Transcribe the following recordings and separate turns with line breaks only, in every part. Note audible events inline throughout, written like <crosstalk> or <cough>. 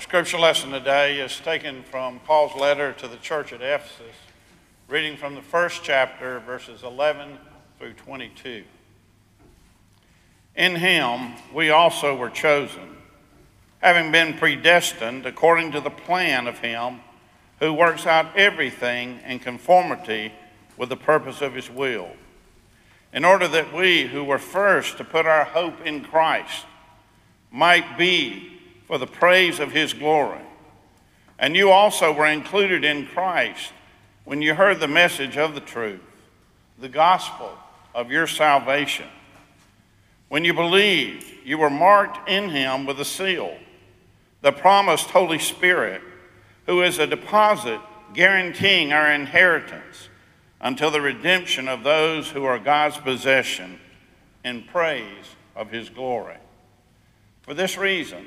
Our scripture lesson today is taken from Paul's letter to the church at Ephesus, reading from the first chapter, verses 11 through 22. In him we also were chosen, having been predestined according to the plan of him who works out everything in conformity with the purpose of his will, in order that we who were first to put our hope in Christ might be for the praise of his glory. And you also were included in Christ when you heard the message of the truth, the gospel of your salvation. When you believed, you were marked in him with a seal, the promised Holy Spirit, who is a deposit guaranteeing our inheritance until the redemption of those who are God's possession in praise of his glory. For this reason,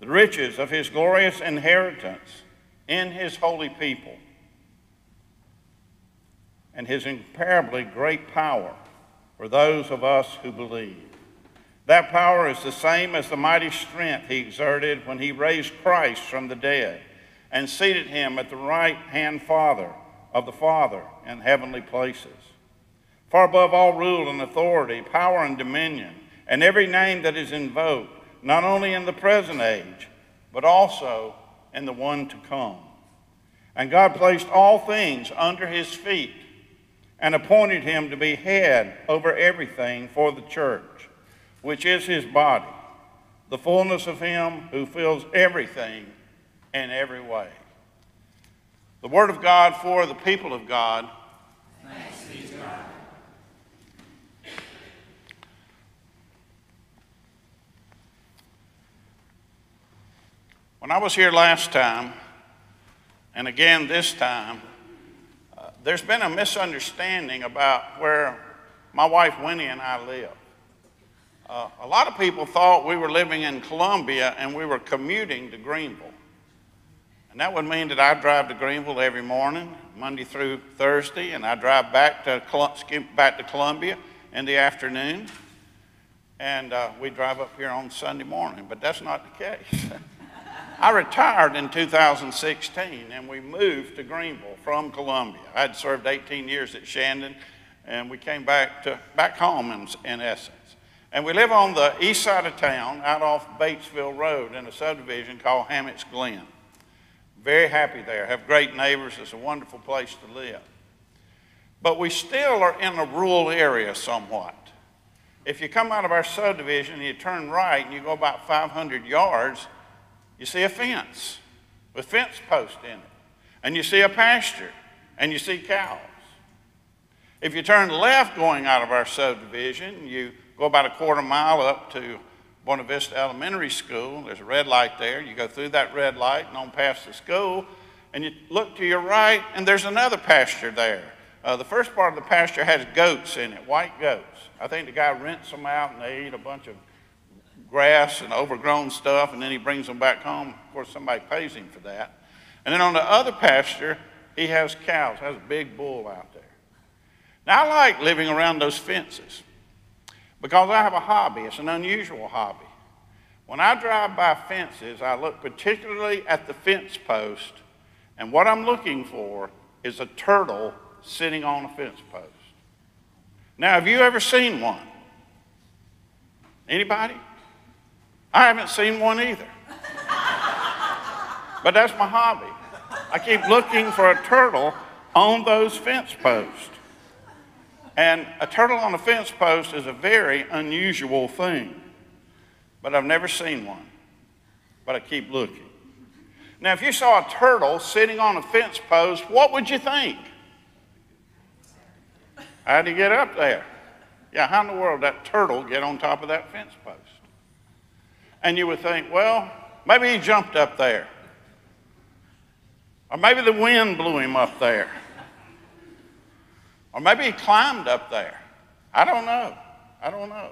the riches of his glorious inheritance in his holy people, and his incomparably great power for those of us who believe. That power is the same as the mighty strength he exerted when he raised Christ from the dead and seated him at the right hand Father of the Father in heavenly places. Far above all rule and authority, power and dominion, and every name that is invoked not only in the present age, but also in the one to come. And God placed all things under his feet and appointed him to be head over everything for the church, which is his body, the fullness of him who fills everything in every way. The word of God for the people of God.
Thanks be to God.
When I was here last time, and again this time, uh, there's been a misunderstanding about where my wife Winnie and I live. Uh, a lot of people thought we were living in Columbia and we were commuting to Greenville. And that would mean that I drive to Greenville every morning, Monday through Thursday, and I drive back to, back to Columbia in the afternoon. And uh, we drive up here on Sunday morning, but that's not the case. <laughs> I retired in 2016 and we moved to Greenville from Columbia. I had served 18 years at Shandon and we came back to back home in, in essence. And we live on the east side of town out off Batesville Road in a subdivision called Hammett's Glen. Very happy there, have great neighbors, it's a wonderful place to live. But we still are in a rural area somewhat. If you come out of our subdivision and you turn right and you go about 500 yards, you see a fence with fence posts in it. And you see a pasture and you see cows. If you turn left going out of our subdivision, you go about a quarter mile up to Buena Vista Elementary School. There's a red light there. You go through that red light and on past the school, and you look to your right, and there's another pasture there. Uh, the first part of the pasture has goats in it, white goats. I think the guy rents them out and they eat a bunch of grass and overgrown stuff, and then he brings them back home. Of course, somebody pays him for that. And then on the other pasture, he has cows, has a big bull out there. Now, I like living around those fences because I have a hobby. It's an unusual hobby. When I drive by fences, I look particularly at the fence post, and what I'm looking for is a turtle sitting on a fence post. Now, have you ever seen one? Anybody? I haven't seen one either. but that's my hobby. I keep looking for a turtle on those fence posts. And a turtle on a fence post is a very unusual thing. But I've never seen one. But I keep looking. Now, if you saw a turtle sitting on a fence post, what would you think? How'd he get up there? Yeah, how in the world did that turtle get on top of that fence post? And you would think, well, Maybe he jumped up there. Or maybe the wind blew him up there. Or maybe he climbed up there. I don't know. I don't know.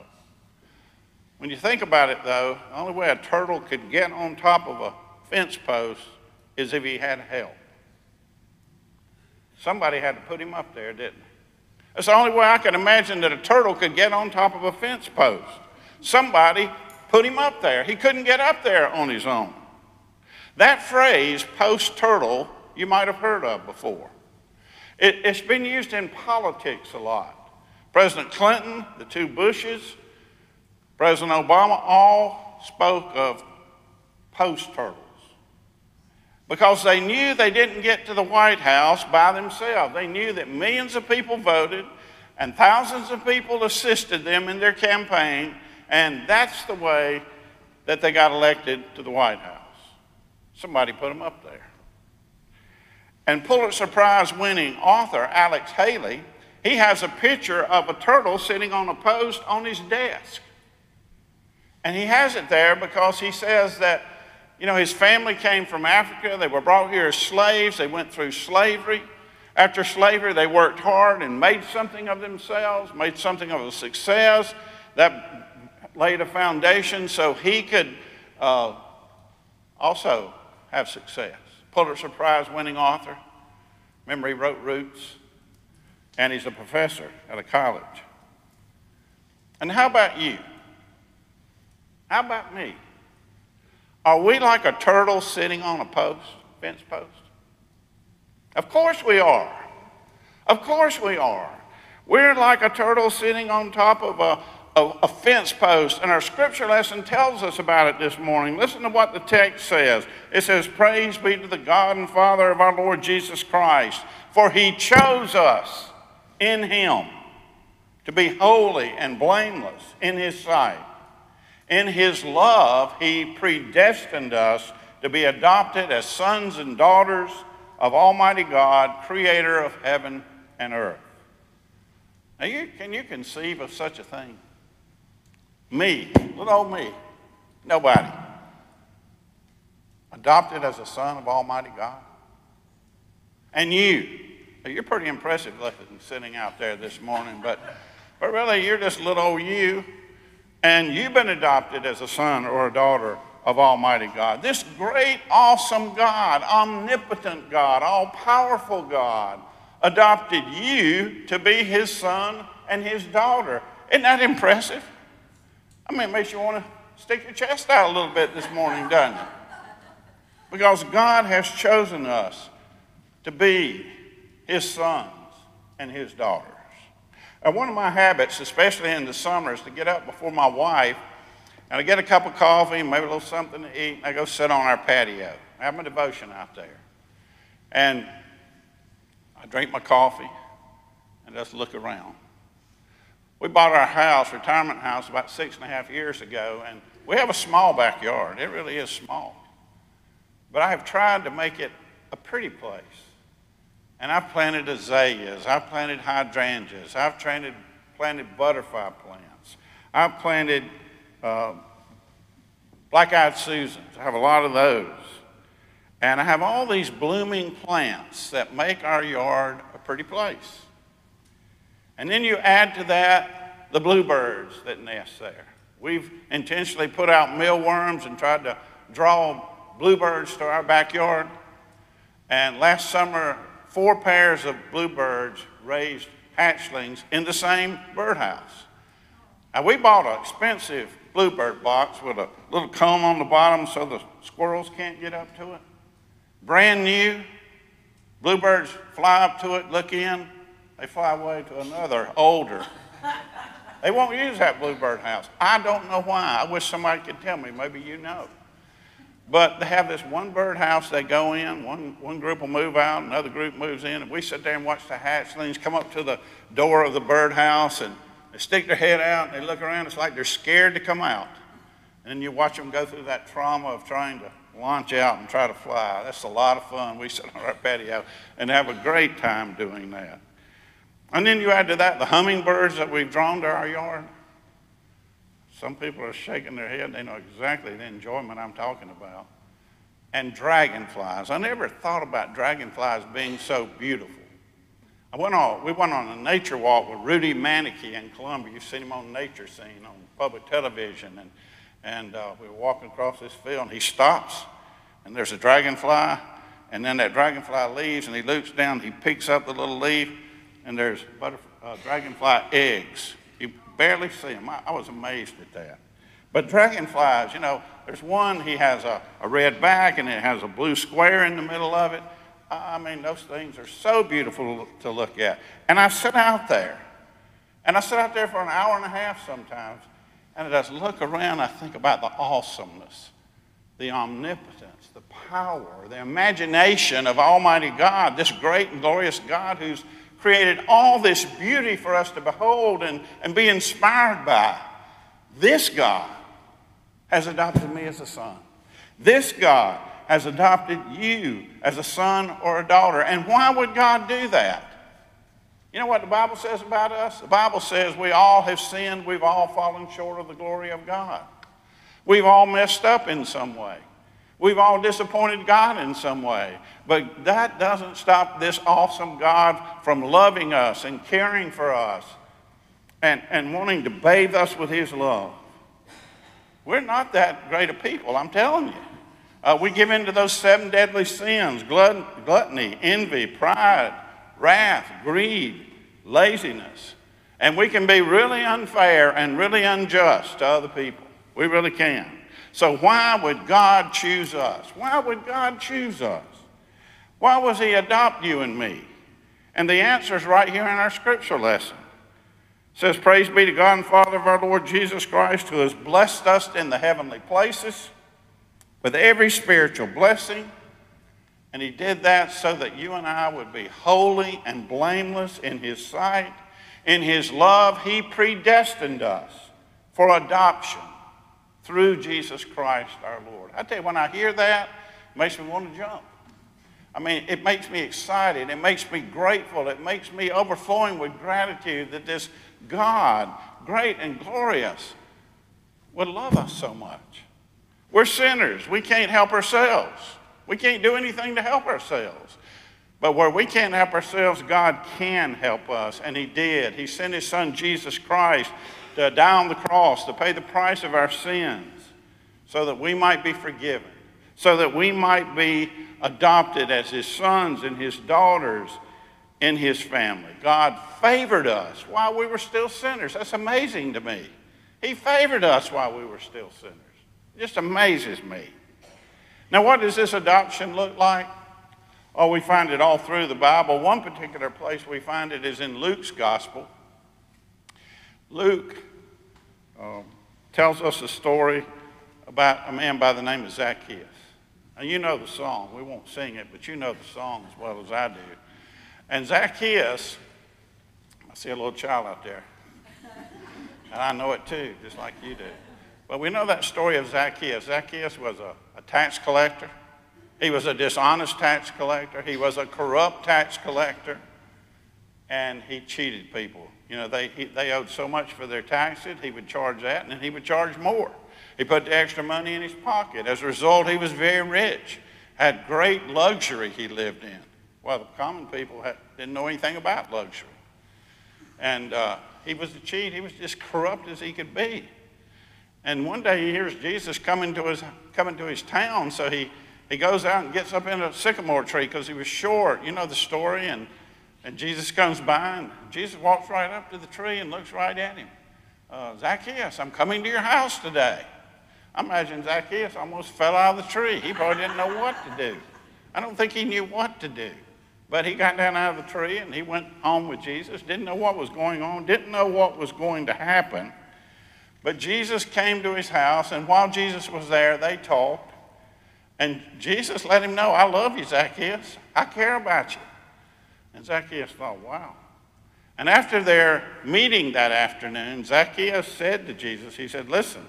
When you think about it, though, the only way a turtle could get on top of a fence post is if he had help. Somebody had to put him up there, didn't they? That's the only way I can imagine that a turtle could get on top of a fence post. Somebody put him up there. He couldn't get up there on his own. That phrase, post turtle, you might have heard of before. It, has been used in politics a lot. President Clinton, the two Bushes, President Obama all spoke of post turtles because they knew they didn't get to the White House by themselves. They knew that millions of people voted and thousands of people assisted them in their campaign, and that's the way that they got elected to the White House. Somebody put them up there. And Pulitzer Prize winning author Alex Haley, he has a picture of a turtle sitting on a post on his desk. And he has it there because he says that, you know, his family came from Africa. They were brought here as slaves. They went through slavery. After slavery, they worked hard and made something of themselves, made something of a success. That laid a foundation so he could uh, also have success. Pulitzer Prize winning author. Remember, he wrote Roots, and he's a professor at a college. And how about you? How about me? Are we like a turtle sitting on a post, fence post? Of course we are. Of course we are. We're like a turtle sitting on top of a, a, a, fence post, and our scripture lesson tells us about it this morning. Listen to what the text says. It says, Praise be to the God and Father of our Lord Jesus Christ, for he chose us in him to be holy and blameless in his sight. In his love, he predestined us to be adopted as sons and daughters of Almighty God, creator of heaven and earth. Now, you, can you conceive of such a thing? Me, little old me, nobody. Adopted as a son of Almighty God. And you, you're pretty impressive looking sitting out there this morning, but, but really you're just little old you, and you've been adopted as a son or a daughter of Almighty God. This great, awesome God, omnipotent God, all powerful God, adopted you to be his son and his daughter. Isn't that impressive? I mean, it makes you want to stick your chest out a little bit this morning, doesn't it? Because God has chosen us to be His sons and His daughters. And one of my habits, especially in the summer, is to get up before my wife and I get a cup of coffee, maybe a little something to eat, and I go sit on our patio. I have my devotion out there. And I drink my coffee and just look around. We bought our house, retirement house, about six and a half years ago, and we have a small backyard. It really is small. But I have tried to make it a pretty place. And I've planted azaleas, I've planted hydrangeas, I've planted, planted butterfly plants, I've planted uh, black eyed Susans. I have a lot of those. And I have all these blooming plants that make our yard a pretty place. And then you add to that the bluebirds that nest there. We've intentionally put out mealworms and tried to draw bluebirds to our backyard. And last summer, four pairs of bluebirds raised hatchlings in the same birdhouse. Now, we bought an expensive bluebird box with a little comb on the bottom so the squirrels can't get up to it. Brand new. Bluebirds fly up to it, look in, they fly away to another older. They won't use that bluebird house. I don't know why. I wish somebody could tell me. Maybe you know. But they have this one bird house they go in, one, one group will move out, another group moves in, and we sit there and watch the hatchlings come up to the door of the bird house and they stick their head out and they look around. It's like they're scared to come out. And you watch them go through that trauma of trying to launch out and try to fly. That's a lot of fun. We sit <laughs> on our patio and have a great time doing that. And then you add to that the hummingbirds that we've drawn to our yard. Some people are shaking their head. They know exactly the enjoyment I'm talking about. And dragonflies. I never thought about dragonflies being so beautiful. I went on, we went on a nature walk with Rudy Mancke in Columbia. You've seen him on Nature Scene on public television. And, and uh, we were walking across this field, and he stops, and there's a dragonfly. And then that dragonfly leaves, and he looks down, he picks up the little leaf, and there's uh, dragonfly eggs. You barely see them. I, I was amazed at that. But dragonflies, you know, there's one, he has a, a red back and it has a blue square in the middle of it. I mean, those things are so beautiful to look at. And I sit out there, and I sit out there for an hour and a half sometimes, and as I look around, I think about the awesomeness, the omnipotence, the power, the imagination of Almighty God, this great and glorious God who's created all this beauty for us to behold and, and be inspired by. This God has adopted me as a son. This God has adopted you as a son or a daughter. And why would God do that? You know what the Bible says about us? The Bible says we all have sinned, we've all fallen short of the glory of God. We've all messed up in some way. We've all disappointed God in some way. But that doesn't stop this awesome God from loving us and caring for us and, and wanting to bathe us with His love. We're not that great a people, I'm telling you. Uh, we give in to those seven deadly sins glut- gluttony, envy, pride, wrath, greed, laziness. And we can be really unfair and really unjust to other people. We really can. So, why would God choose us? Why would God choose us? Why was He adopt you and me? And the answer is right here in our scripture lesson. It says, Praise be to God and Father of our Lord Jesus Christ, who has blessed us in the heavenly places with every spiritual blessing. And He did that so that you and I would be holy and blameless in His sight. In His love, He predestined us for adoption through Jesus Christ our Lord. I tell you, when I hear that, it makes me want to jump. I mean, it makes me excited. It makes me grateful. It makes me overflowing with gratitude that this God, great and glorious, would love us so much. We're sinners. We can't help ourselves. We can't do anything to help ourselves. But where we can't help ourselves, God can help us, and He did. He sent His Son, Jesus Christ, Uh, to die on the cross to pay the price of our sins so that we might be forgiven, so that we might be adopted as His sons and His daughters in His family. God favored us while we were still sinners. That's amazing to me. He favored us while we were still sinners. It just amazes me. Now, what does this adoption look like? Oh, we find it all through the Bible. One particular place we find it is in Luke's gospel. Luke um, tells us a story about a man by the name of Zacchaeus. Now, you know the song. We won't sing it, but you know the song as well as I do. And Zacchaeus, I see a little child out there. And I know it too, just like you do. But we know that story of Zacchaeus. Zacchaeus was a, a tax collector. He was a dishonest tax collector. He was a corrupt tax collector. And he cheated people. You know, they, he, they owed so much for their taxes, he would charge that, and then he would charge more. He put the extra money in his pocket. As a result, he was very rich, had great luxury he lived in. Well, the common people had, didn't know anything about luxury. And uh, he was a cheat. He was just corrupt as he could be. And one day he hears Jesus coming to his, coming to his town, so he, he goes out and gets up in a sycamore tree because he was short. You know the story. And and Jesus comes by, and Jesus walks right up to the tree and looks right at him. Uh, Zacchaeus, I'm coming to your house today. I imagine Zacchaeus almost fell out of the tree. He probably didn't know what to do. I don't think he knew what to do. But he got down out of the tree and he went home with Jesus, didn't know what was going on, didn't know what was going to happen. But Jesus came to his house, and while Jesus was there, they talked. And Jesus let him know, I love you, Zacchaeus. I care about you. And Zacchaeus thought, wow. And after their meeting that afternoon, Zacchaeus said to Jesus, he said, listen,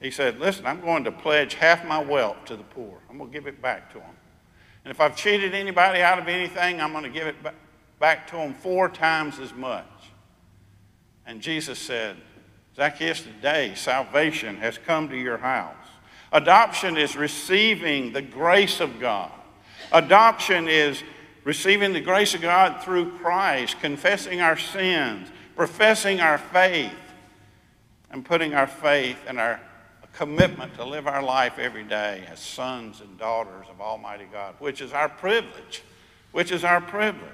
he said, listen, I'm going to pledge half my wealth to the poor. I'm going to give it back to them. And if I've cheated anybody out of anything, I'm going to give it back to them four times as much. And Jesus said, Zacchaeus, today salvation has come to your house. Adoption is receiving the grace of God. Adoption is receiving the grace of God through Christ, confessing our sins, professing our faith, and putting our faith and our commitment to live our life every day as sons and daughters of Almighty God, which is our privilege, which is our privilege.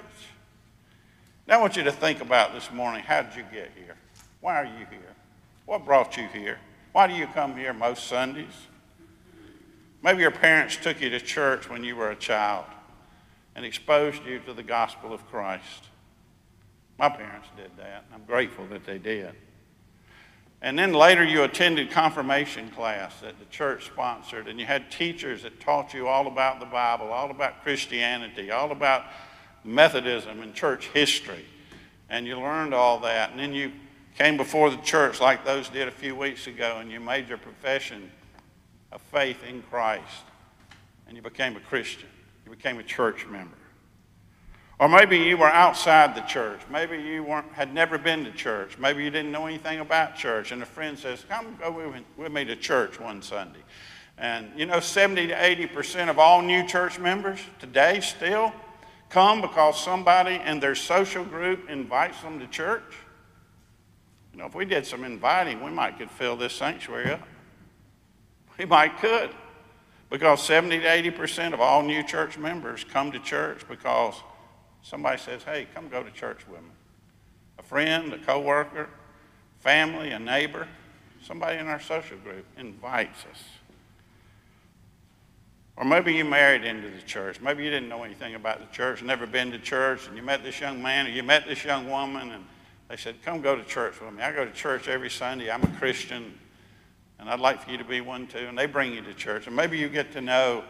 Now I want you to think about this morning, how did you get here? Why are you here? What brought you here? Why do you come here most Sundays? Maybe your parents took you to church when you were a child and exposed you to the gospel of Christ. My parents did that, I'm grateful that they did. And then later you attended confirmation class that the church sponsored, and you had teachers that taught you all about the Bible, all about Christianity, all about Methodism and church history. And you learned all that. And then you came before the church like those did a few weeks ago, and you made your profession of faith in Christ, and you became a Christian. Became a church member. Or maybe you were outside the church. Maybe you weren't, had never been to church. Maybe you didn't know anything about church. And a friend says, Come go with, with me to church one Sunday. And you know, 70 to 80% of all new church members today still come because somebody in their social group invites them to church. You know, if we did some inviting, we might could fill this sanctuary up. We might could. Because 70 to 80% of all new church members come to church because Somebody says, hey, come go to church with me. A friend, a coworker, family, a neighbor, somebody in our social group invites us. Or maybe you married into the church. Maybe you didn't know anything about the church, never been to church, and you met this young man or you met this young woman, and they said, Come go to church with me. I go to church every Sunday. I'm a Christian, and I'd like for you to be one too. And they bring you to church. And maybe you get to know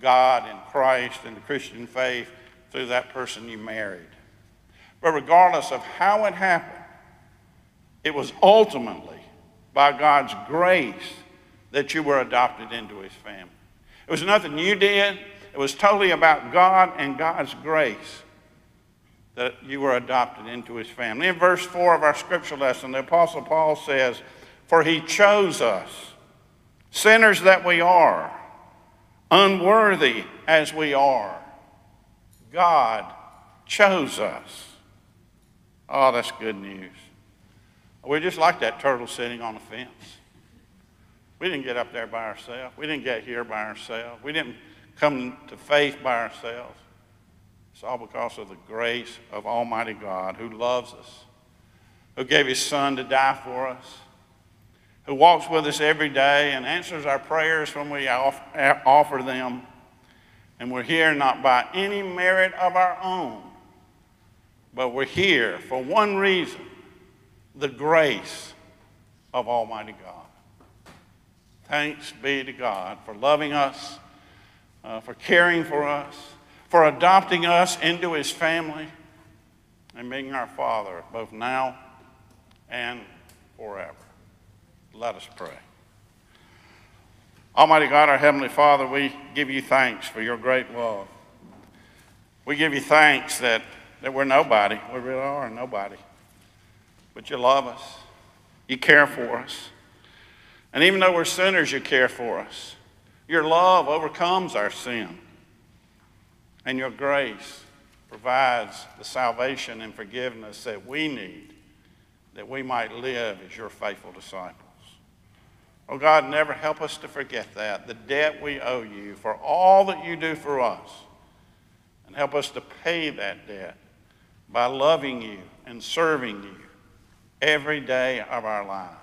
God and Christ and the Christian faith through that person you married. But regardless of how it happened, it was ultimately by God's grace that you were adopted into his family. It was nothing you did. It was totally about God and God's grace that you were adopted into his family. In verse 4 of our scripture lesson, the Apostle Paul says, For he chose us, sinners that we are, unworthy as we are God chose us. Oh, that's good news. We're just like that turtle sitting on a fence. We didn't get up there by ourselves. We didn't get here by ourselves. We didn't come to faith by ourselves. It's all because of the grace of Almighty God who loves us, who gave his Son to die for us, who walks with us every day and answers our prayers when we offer them and we're here not by any merit of our own, but we're here for one reason the grace of Almighty God. Thanks be to God for loving us, uh, for caring for us, for adopting us into his family, and being our Father both now and forever. Let us pray. Almighty God, our Heavenly Father, we give you thanks for your great love. We give you thanks that, that we're nobody. We really are nobody. But you love us. You care for us. And even though we're sinners, you care for us. Your love overcomes our sin. And your grace provides the salvation and forgiveness that we need that we might live as your faithful disciples. Oh God, never help us to forget that, the debt we owe you for all that you do for us. And help us to pay that debt by loving you and serving you every day of our lives.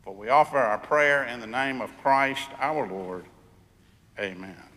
For we offer our prayer in the name of Christ our Lord. Amen.